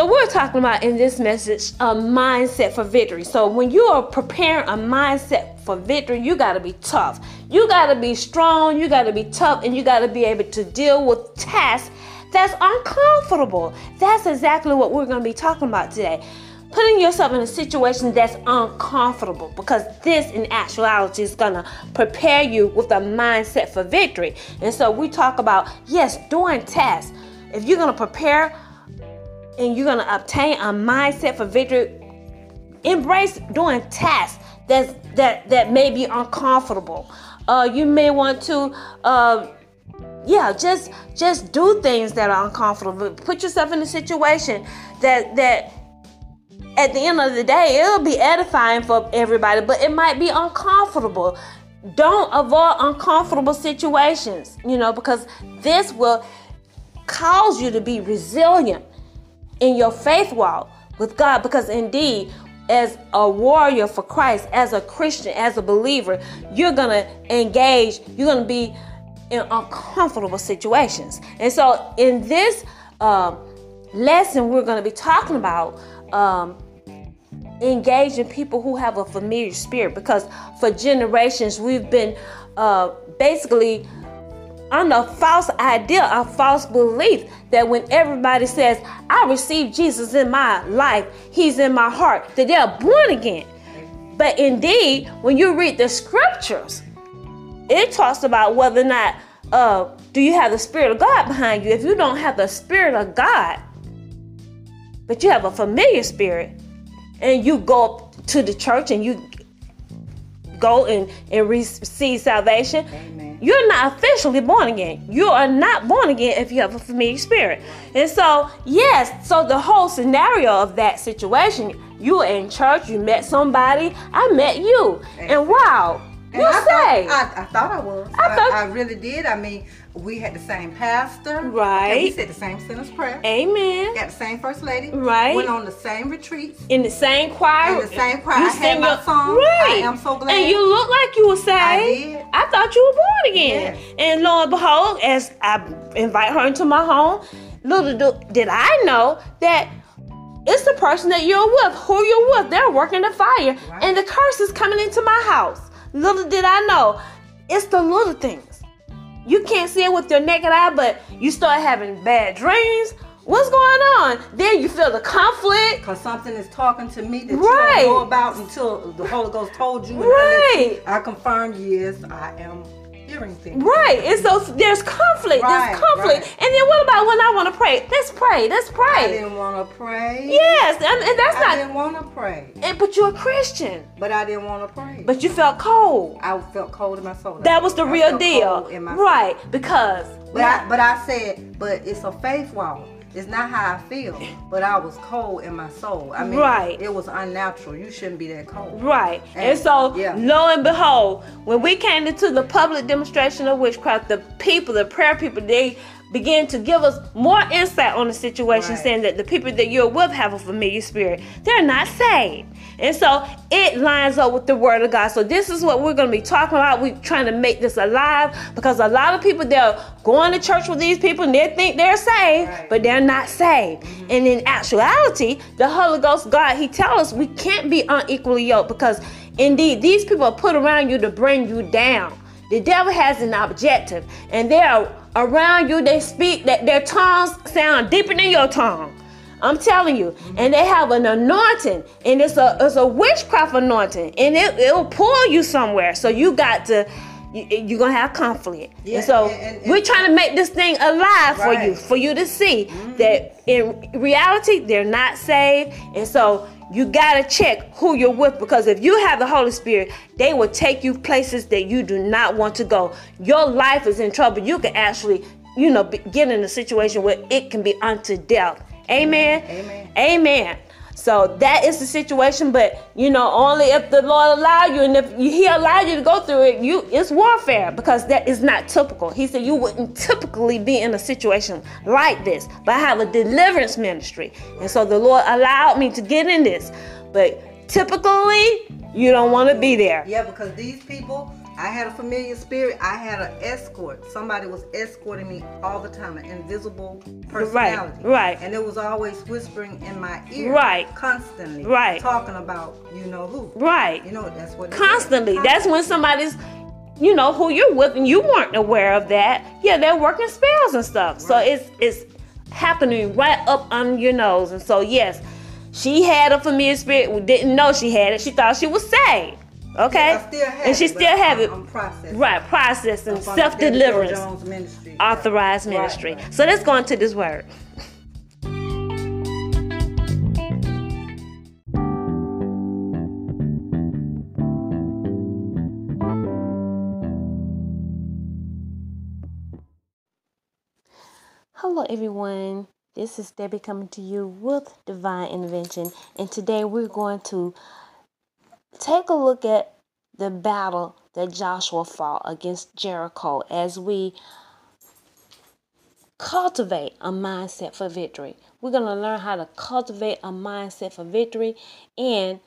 So we're talking about in this message a mindset for victory. So when you are preparing a mindset for victory, you got to be tough. You got to be strong, you got to be tough and you got to be able to deal with tasks that's uncomfortable. That's exactly what we're going to be talking about today. Putting yourself in a situation that's uncomfortable because this in actuality is going to prepare you with a mindset for victory. And so we talk about yes, doing tasks. If you're going to prepare and you're gonna obtain a mindset for victory. Embrace doing tasks that's that that may be uncomfortable. Uh, you may want to, uh, yeah, just just do things that are uncomfortable. Put yourself in a situation that that at the end of the day it'll be edifying for everybody, but it might be uncomfortable. Don't avoid uncomfortable situations, you know, because this will cause you to be resilient in your faith walk with God because indeed as a warrior for Christ, as a Christian, as a believer, you're going to engage, you're going to be in uncomfortable situations. And so in this uh, lesson, we're going to be talking about um, engaging people who have a familiar spirit because for generations we've been uh, basically under a false idea, a false belief that when everybody says, I received Jesus in my life, He's in my heart, that they're born again. But indeed, when you read the scriptures, it talks about whether or not uh, do you have the Spirit of God behind you. If you don't have the Spirit of God, but you have a familiar spirit, and you go to the church and you go and, and receive salvation, Amen you're not officially born again. You are not born again if you have a familiar spirit. And so, yes, so the whole scenario of that situation, you were in church, you met somebody, I met you. And wow, and you I say. Thought, I, I, thought I was. I, thought, I, I really did. I mean, we had the same pastor. Right. Okay, we said the same sinner's prayer. Amen. Got the same first lady. Right. Went on the same retreats. In the same choir. In the same choir. You I had my song. Right. I am so glad. And you look like you were saved. I did. I thought you were born again. Yes. And lo and behold, as I invite her into my home, little did I know that it's the person that you're with, who you're with. They're working the fire. Right. And the curse is coming into my house. Little did I know, it's the little things. You can't see it with your naked eye, but you start having bad dreams. What's going on? Then you feel the conflict. Because something is talking to me that right. you don't know about until the Holy Ghost told you. right. I, I confirmed, yes, I am Right. And so there's conflict. Right, there's conflict. Right. And then what about when I want to pray? Let's pray. Let's pray. I didn't want to pray. Yes. And, and that's I not. I didn't want to pray. And, but you're a Christian. But I didn't want to pray. But you felt cold. I felt cold in my soul. That was the I real deal. right. Because. But, I, but I said, but it's a faith walk. It's not how I feel, but I was cold in my soul. I mean, right. it was unnatural. You shouldn't be that cold. Right. And, and so, yeah. lo and behold, when we came into the public demonstration of witchcraft, the people, the prayer people, they began to give us more insight on the situation, right. saying that the people that you're with have a familiar spirit. They're not saved. And so it lines up with the word of God. So this is what we're going to be talking about. We're trying to make this alive because a lot of people they're going to church with these people and they think they're saved, right. but they're not saved. Mm-hmm. And in actuality, the Holy Ghost God, He tells us we can't be unequally yoked because indeed these people are put around you to bring you down. The devil has an objective, and they are around you, they speak that their tongues sound deeper than your tongue. I'm telling you, and they have an anointing, and it's a it's a witchcraft anointing, and it it'll pull you somewhere. So you got to you, you're gonna have conflict. Yeah, and so and- and- we're trying to make this thing alive for you, for you to see that in reality they're not saved, and so you gotta check who you're with because if you have the Holy Spirit, they will take you places that you do not want to go. Your life is in trouble. You can actually, you know, be, get in a situation where it can be unto death. Amen. Amen. Amen. So that is the situation, but you know, only if the Lord allow you, and if He allow you to go through it, you it's warfare because that is not typical. He said you wouldn't typically be in a situation like this, but I have a deliverance ministry, and so the Lord allowed me to get in this. But typically, you don't want to be there. Yeah, because these people, I had a familiar spirit. I had an escort. Somebody was escorting me all the time, an invisible personality. right. And it was always whispering in my ear. Right. Constantly. Right. Talking about you know who. Right. You know, that's what. constantly. That's when somebody's, you know, who you're with, and you weren't aware of that. Yeah, they're working spells and stuff. So it's it's happening right up on your nose. And so yes, she had a familiar spirit. We didn't know she had it. She thought she was saved. Okay, I still have and she it, but still have I'm, it. I'm processing. Right, processing, From self deliverance, authorized Right, ministry. right. So let's go into this word. Hello, everyone. This is Debbie coming to you with Divine Intervention, and today we're going to take a look at the battle that Joshua fought against Jericho as we cultivate a mindset for victory. We're going to learn how to cultivate a mindset for victory. And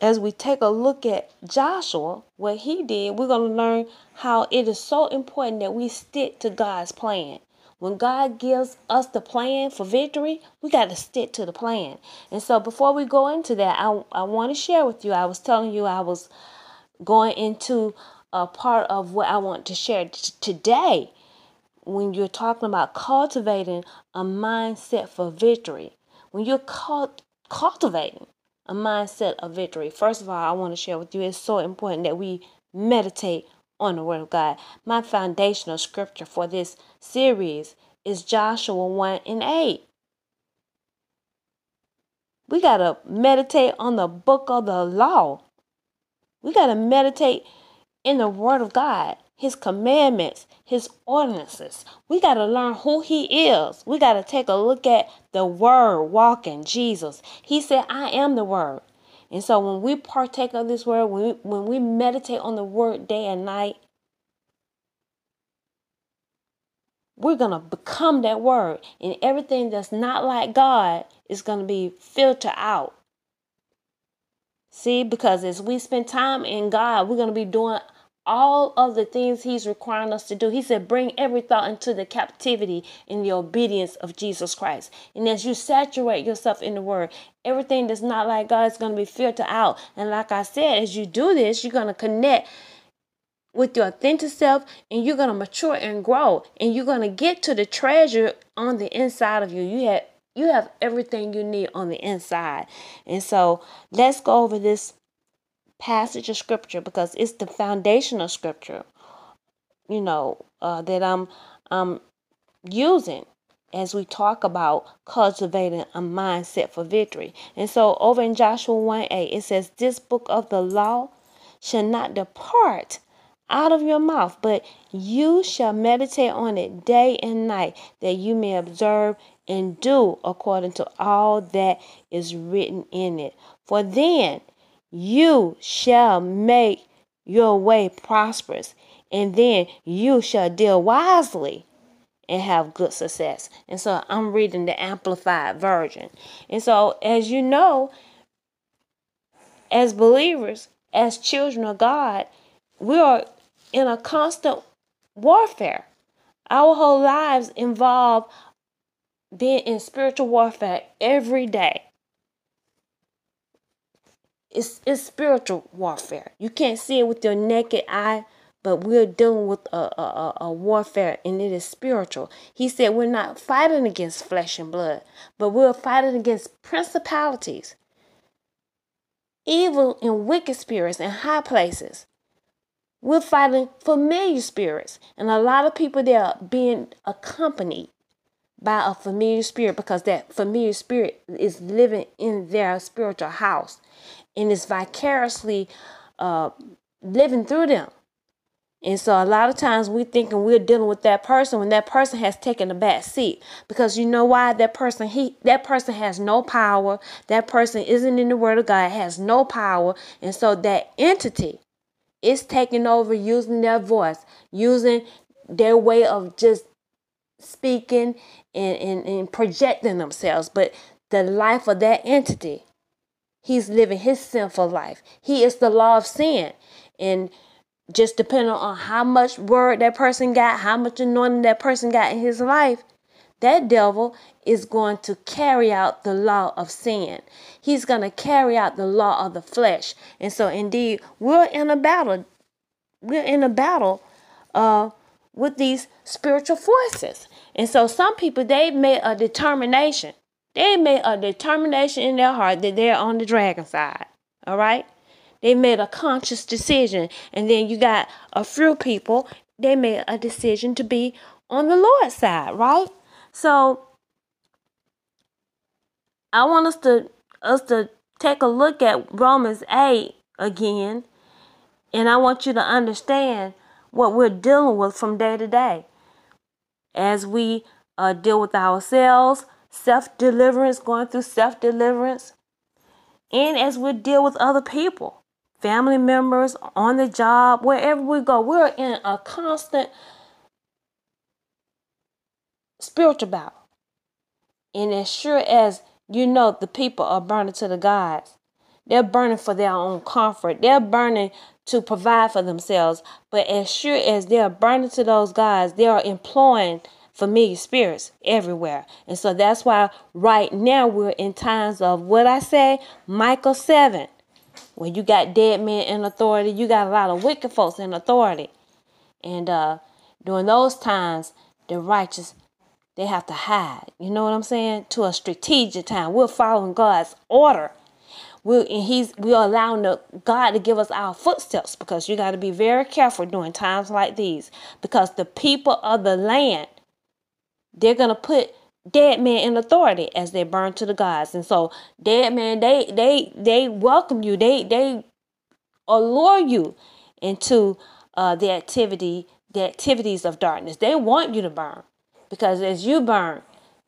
as we take a look at Joshua, what he did, we're going to learn how it is so important that we stick to God's plan. When God gives us the plan for victory, we got to stick to the plan. And so before we go into that, I, I want to share with you. I was telling you I was going into a part of what I want to share t- today when you're talking about cultivating a mindset for victory. When you're cult- cultivating a mindset of victory, first of all, I want to share with you it's so important that we meditate on the Word of God. My foundational scripture for this series is Joshua 1 and 8. We got to meditate on the book of the law. We got to meditate in the Word of God, His commandments, His ordinances. We got to learn who He is. We got to take a look at the Word walking Jesus. He said, I am the Word. And so when we partake of this Word, when we, when we meditate on the Word day and night, we're going to become that Word. And everything that's not like God is going to be filtered out. See, because as we spend time in God, we're going to be doing all of the things He's requiring us to do. He said, Bring every thought into the captivity in the obedience of Jesus Christ. And as you saturate yourself in the Word, everything that's not like God is going to be filtered out. And like I said, as you do this, you're going to connect with your authentic self and you're going to mature and grow and you're going to get to the treasure on the inside of you you have you have everything you need on the inside and so let's go over this passage of scripture because it's the foundation of scripture you know uh, that i'm i'm using as we talk about cultivating a mindset for victory and so over in joshua 1 8 it says this book of the law shall not depart out of your mouth, but you shall meditate on it day and night, that you may observe and do according to all that is written in it. For then you shall make your way prosperous, and then you shall deal wisely and have good success. And so I'm reading the Amplified Version. And so, as you know, as believers, as children of God, we are in a constant warfare. Our whole lives involve being in spiritual warfare every day. It's, it's spiritual warfare. You can't see it with your naked eye but we're dealing with a, a, a, warfare and it is spiritual. He said we're not fighting against flesh and blood, but we're fighting against principalities, evil and wicked spirits in high places. We're fighting familiar spirits, and a lot of people they are being accompanied by a familiar spirit because that familiar spirit is living in their spiritual house and it's vicariously uh, living through them. And so a lot of times we thinking we're dealing with that person when that person has taken a back seat. Because you know why? That person he that person has no power. That person isn't in the word of God, has no power. And so that entity is taking over using their voice, using their way of just speaking and, and, and projecting themselves. But the life of that entity, he's living his sinful life. He is the law of sin. And just depending on how much word that person got, how much anointing that person got in his life, that devil is going to carry out the law of sin. He's going to carry out the law of the flesh. And so, indeed, we're in a battle. We're in a battle uh, with these spiritual forces. And so, some people, they've made a determination. They made a determination in their heart that they're on the dragon side. All right? They made a conscious decision. And then you got a few people, they made a decision to be on the Lord's side, right? So I want us to us to take a look at Romans 8 again. And I want you to understand what we're dealing with from day to day. As we uh, deal with ourselves, self deliverance, going through self deliverance, and as we deal with other people family members, on the job, wherever we go. We're in a constant spiritual battle. And as sure as you know, the people are burning to the gods. They're burning for their own comfort. They're burning to provide for themselves. But as sure as they're burning to those gods, they are employing familiar spirits everywhere. And so that's why right now we're in times of what I say, Micah 7. When you got dead men in authority, you got a lot of wicked folks in authority. And uh, during those times, the righteous, they have to hide. You know what I'm saying? To a strategic time. We're following God's order. We're, and he's we're allowing the, God to give us our footsteps because you got to be very careful during times like these because the people of the land they're gonna put dead men in authority as they burn to the gods. And so dead men they they they welcome you. They they allure you into uh, the activity the activities of darkness. They want you to burn because as you burn,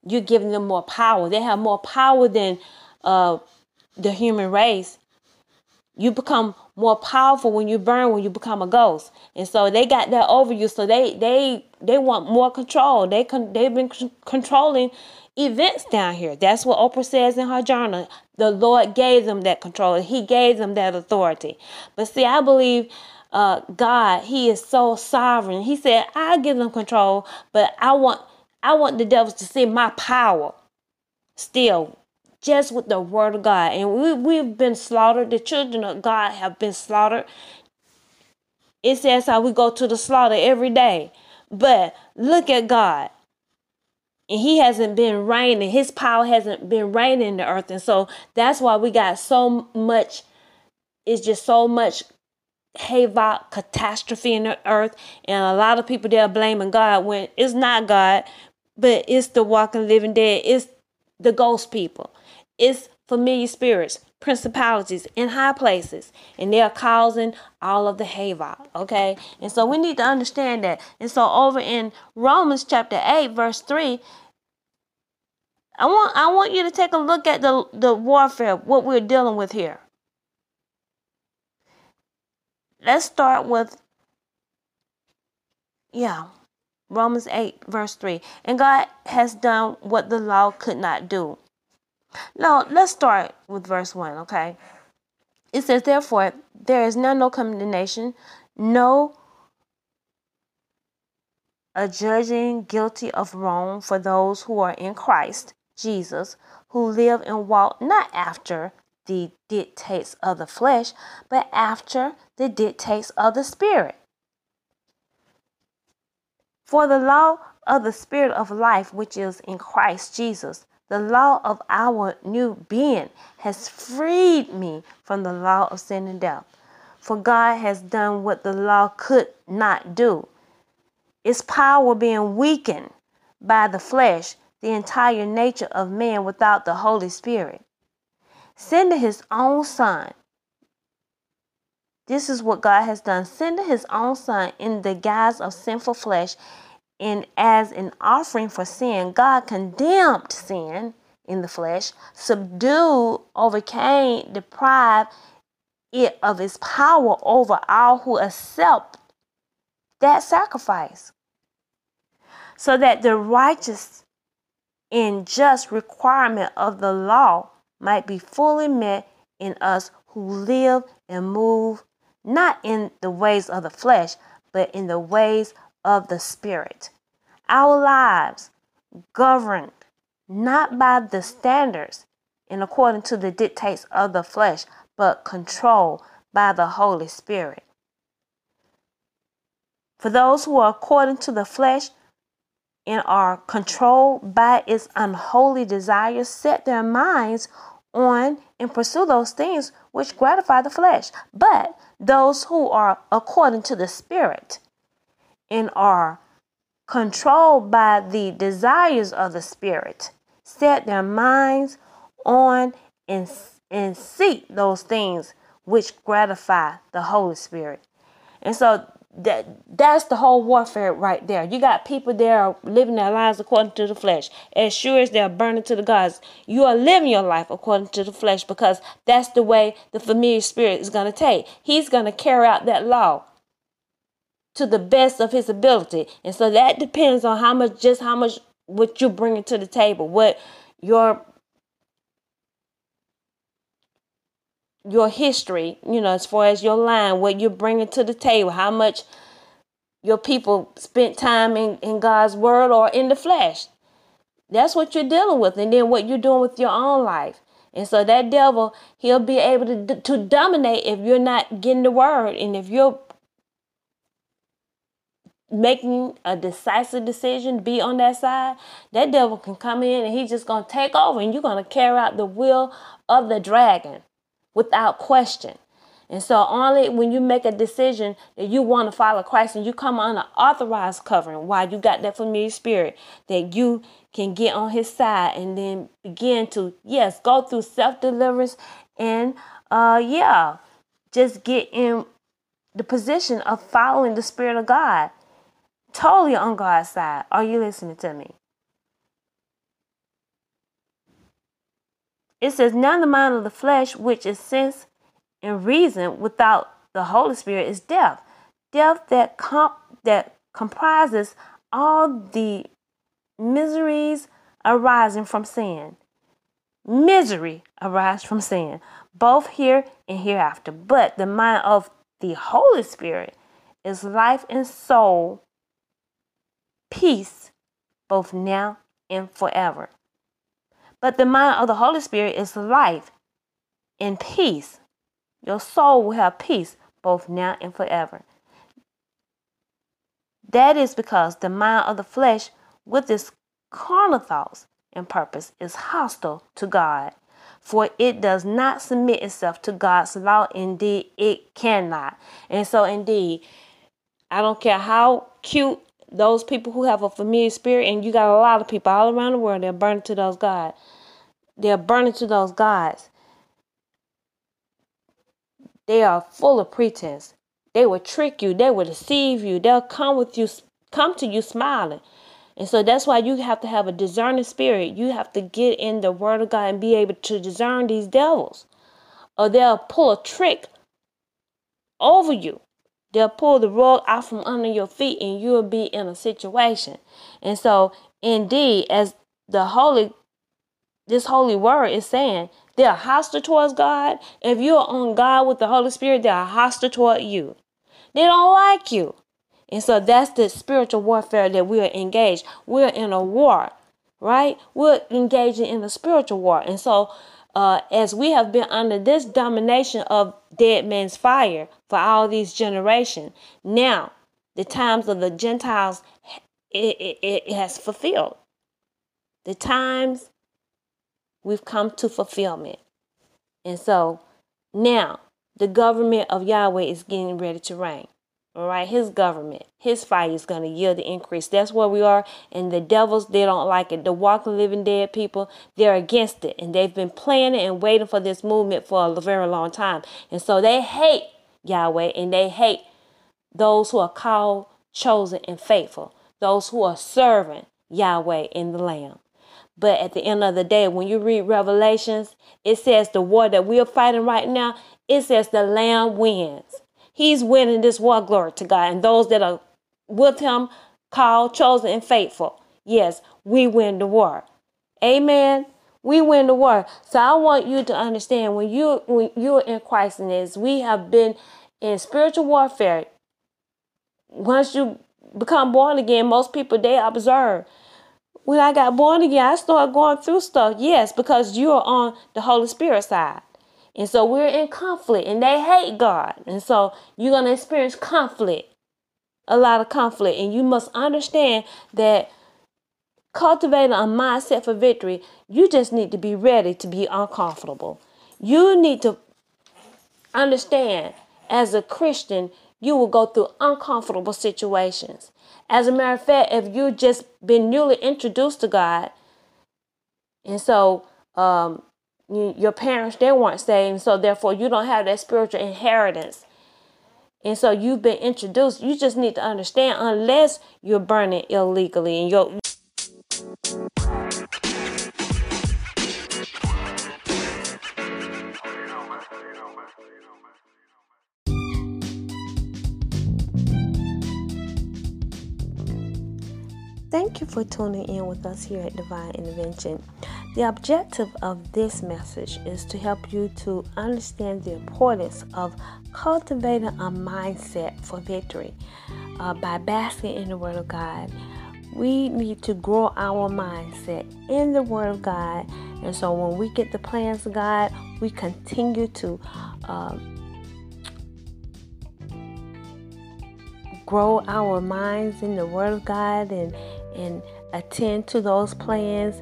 you're giving them more power. They have more power than uh, the human race. You become more powerful when you burn when you become a ghost. And so they got that over you. So they they they want more control. They con- they've been c- controlling events down here. That's what oprah says in her journal. The lord gave them that control. He gave them that authority. But see i believe uh, god he is so sovereign. He said i give them control but i want i want the devils to see my power still just with the word of God. And we, we've been slaughtered. The children of God have been slaughtered. It says how we go to the slaughter every day. But look at God. And he hasn't been reigning. His power hasn't been reigning in the earth. And so that's why we got so much, it's just so much havoc, catastrophe in the earth. And a lot of people they're blaming God when it's not God, but it's the walking living dead. It's the ghost people. It's familiar spirits, principalities in high places, and they are causing all of the havoc. Okay, and so we need to understand that. And so over in Romans chapter eight, verse three. I want I want you to take a look at the, the warfare, what we're dealing with here. Let's start with yeah, Romans 8, verse 3. And God has done what the law could not do. Now, let's start with verse 1, okay? It says, Therefore, there is now no condemnation, no a judging guilty of wrong for those who are in Christ Jesus, who live and walk not after the dictates of the flesh, but after the dictates of the Spirit. For the law of the Spirit of life, which is in Christ Jesus, the law of our new being, has freed me from the law of sin and death. For God has done what the law could not do. Its power being weakened by the flesh, the entire nature of man without the Holy Spirit. Sending his own Son. This is what God has done. Sending his own Son in the guise of sinful flesh and as an offering for sin, God condemned sin in the flesh, subdued, overcame, deprived it of its power over all who accept that sacrifice. So that the righteous and just requirement of the law might be fully met in us who live and move not in the ways of the flesh, but in the ways of the Spirit. Our lives governed not by the standards and according to the dictates of the flesh, but controlled by the Holy Spirit. For those who are according to the flesh and are controlled by its unholy desires, set their minds on and pursue those things which gratify the flesh. But those who are according to the Spirit and are controlled by the desires of the Spirit, set their minds on and, and seek those things which gratify the Holy Spirit. And so that that's the whole warfare right there. You got people there living their lives according to the flesh. As sure as they're burning to the gods, you are living your life according to the flesh because that's the way the familiar spirit is going to take. He's going to carry out that law to the best of his ability. And so that depends on how much, just how much what you're bringing to the table, what your your history, you know, as far as your line, what you're bringing to the table, how much your people spent time in, in God's word or in the flesh. That's what you're dealing with. And then what you're doing with your own life. And so that devil, he'll be able to, to dominate if you're not getting the word and if you're making a decisive decision, to be on that side, that devil can come in and he's just going to take over and you're going to carry out the will of the dragon without question. And so only when you make a decision that you want to follow Christ and you come an authorized covering while you got that familiar spirit that you can get on his side and then begin to, yes, go through self-deliverance and uh yeah, just get in the position of following the Spirit of God totally on God's side. Are you listening to me? It says, Now the mind of the flesh, which is sense and reason without the Holy Spirit, is death. Death that, comp- that comprises all the miseries arising from sin. Misery arises from sin, both here and hereafter. But the mind of the Holy Spirit is life and soul peace both now and forever. But the mind of the Holy Spirit is life and peace. Your soul will have peace both now and forever. That is because the mind of the flesh, with its carnal thoughts and purpose, is hostile to God. For it does not submit itself to God's law. Indeed, it cannot. And so, indeed, I don't care how cute those people who have a familiar spirit, and you got a lot of people all around the world, they're burning to those gods. They're burning to those gods. They are full of pretense. They will trick you. They will deceive you. They'll come with you, come to you smiling. And so that's why you have to have a discerning spirit. You have to get in the word of God and be able to discern these devils. Or they'll pull a trick over you. They'll pull the rug out from under your feet and you'll be in a situation. And so, indeed, as the holy, this holy word is saying, they're hostile towards God. If you're on God with the Holy Spirit, they're hostile toward you. They don't like you. And so that's the spiritual warfare that we're engaged. We're in a war, right? We're engaging in a spiritual war. And so uh, as we have been under this domination of dead man's fire for all these generations. Now, the times of the Gentiles it, it, it has fulfilled. The times we've come to fulfillment. And so now the government of Yahweh is getting ready to reign. All right, his government, his fight is going to yield the increase. That's where we are. And the devils, they don't like it. The walking, living dead people, they're against it. And they've been planning and waiting for this movement for a very long time. And so they hate Yahweh and they hate those who are called, chosen, and faithful, those who are serving Yahweh in the Lamb. But at the end of the day, when you read Revelations, it says the war that we are fighting right now, it says the Lamb wins. He's winning this war, glory to God. And those that are with him, called, chosen, and faithful. Yes, we win the war. Amen. We win the war. So I want you to understand when you when you're in Christ and we have been in spiritual warfare. Once you become born again, most people they observe. When I got born again, I started going through stuff. Yes, because you are on the Holy Spirit side. And so we're in conflict and they hate God. And so you're going to experience conflict, a lot of conflict. And you must understand that cultivating a mindset for victory, you just need to be ready to be uncomfortable. You need to understand as a Christian, you will go through uncomfortable situations. As a matter of fact, if you've just been newly introduced to God, and so um, you, your parents they weren't saved, so therefore you don't have that spiritual inheritance. And so you've been introduced. You just need to understand, unless you're burning illegally and you're Thank you for tuning in with us here at Divine Intervention. The objective of this message is to help you to understand the importance of cultivating a mindset for victory uh, by basking in the Word of God. We need to grow our mindset in the Word of God, and so when we get the plans of God, we continue to. Uh, grow our minds in the Word of God and and attend to those plans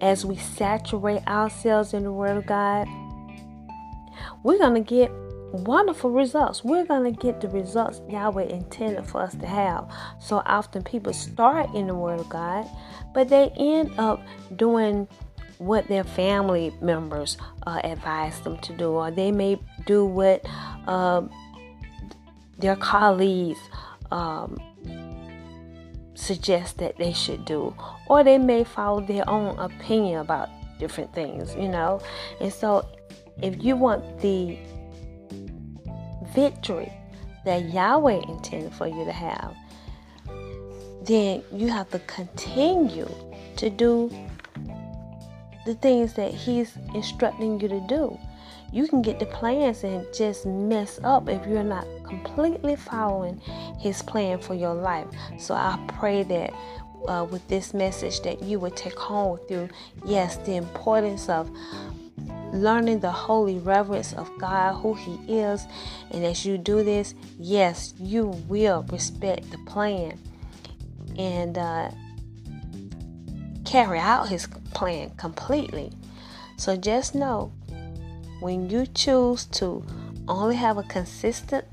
as we saturate ourselves in the Word of God, we're going to get wonderful results. We're going to get the results Yahweh intended for us to have. So often people start in the Word of God, but they end up doing what their family members uh, advise them to do, or they may do what uh, their colleagues um, suggest that they should do, or they may follow their own opinion about different things, you know. And so, if you want the victory that Yahweh intended for you to have, then you have to continue to do the things that He's instructing you to do you can get the plans and just mess up if you're not completely following his plan for your life. So I pray that uh, with this message that you would take home through, yes, the importance of learning the holy reverence of God, who He is. And as you do this, yes, you will respect the plan and uh, carry out His plan completely. So just know when you choose to only have a consistent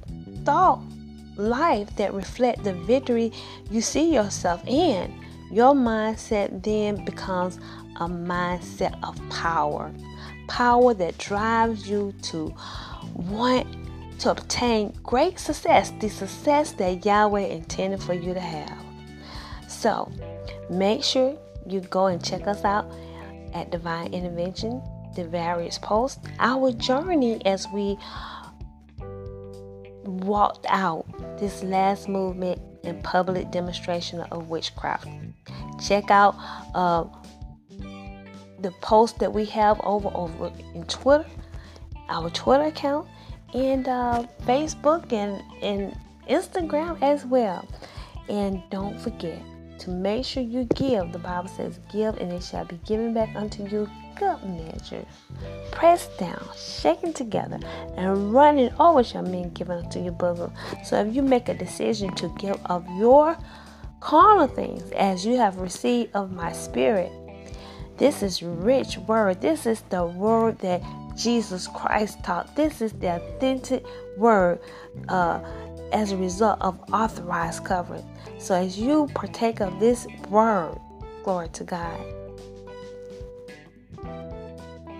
thought life that reflect the victory you see yourself in. Your mindset then becomes a mindset of power. Power that drives you to want to obtain great success the success that yahweh intended for you to have. So make sure you go and check us out at divine intervention the various posts, our journey as we walked out this last movement and public demonstration of witchcraft. Check out uh, the post that we have over over in Twitter, our Twitter account, and uh, Facebook and, and Instagram as well. And don't forget to make sure you give. The Bible says, Give, and it shall be given back unto you good measure, pressed down, shaken together, and running over shall men given unto your bosom. So if you make a decision to give of your carnal things as you have received of my spirit. This is rich word. This is the word that Jesus Christ taught. This is the authentic word uh, as a result of authorized covering. So as you partake of this word, glory to God,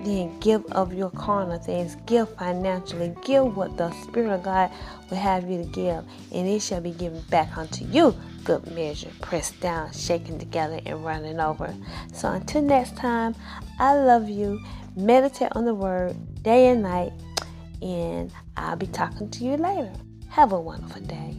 then give of your carnal things, give financially, give what the Spirit of God will have you to give, and it shall be given back unto you. Good measure, pressed down, shaken together, and running over. So until next time, I love you. Meditate on the word day and night, and I'll be talking to you later. Have a wonderful day.